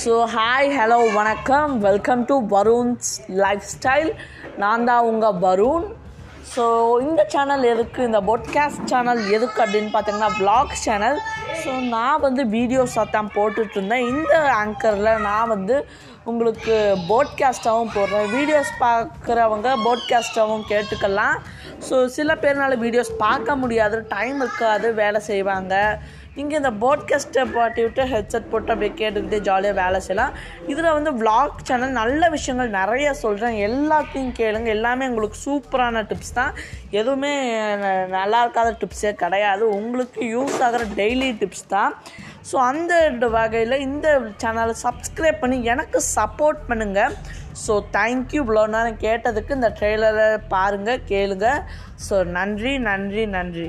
So hi hello வணக்கம். Welcome to Varun's life style நான் தான் உங்கள் வருண் ஸோ இந்த சேனல் எதுக்கு இந்த பாட்காஸ்ட் சேனல் எதுக்கு அப்படின்னு பார்த்தீங்கன்னா vlog சேனல் ஸோ நான் வந்து வீடியோஸாக தான் போட்டுட்டு இருந்தேன் இந்த ஆங்கரில் நான் வந்து உங்களுக்கு போட்காஸ்ட்டாகவும் போடுறேன். வீடியோஸ் பார்க்குறவங்க போட்காஸ்ட்டாகவும் கேட்டுக்கலாம். ஸோ சில பேர்னால வீடியோஸ் பார்க்க முடியாது டைம் இருக்காது வேலை செய்வாங்க. நீங்கள் இந்த போட்காஸ்ட்டை பாட்டி விட்டு ஹெட்செட் போட்டு அப்படியே கேட்டுக்கிட்டே ஜாலியாக வேலை செய்யலாம். இதில் வந்து விளாக் சேனல் நல்ல விஷயங்கள் நிறைய சொல்கிறேன் எல்லாத்தையும் கேளுங்க. எல்லாமே உங்களுக்கு சூப்பரான டிப்ஸ் தான். எதுவுமே நல்லா இருக்காத டிப்ஸே கிடையாது. உங்களுக்கு யூஸ் ஆகிற டெய்லி டிப்ஸ் தான். ஸோ அந்த வகையில் இந்த சேனலை சப்ஸ்கிரைப் பண்ணி எனக்கு சப்போர்ட் பண்ணுங்கள் ஸோ தேங்க்யூ இவ்வளோ நேரம் கேட்டதுக்கு இந்த ட்ரெய்லரை பாருங்கள் கேளுங்க. ஸோ நன்றி நன்றி நன்றி.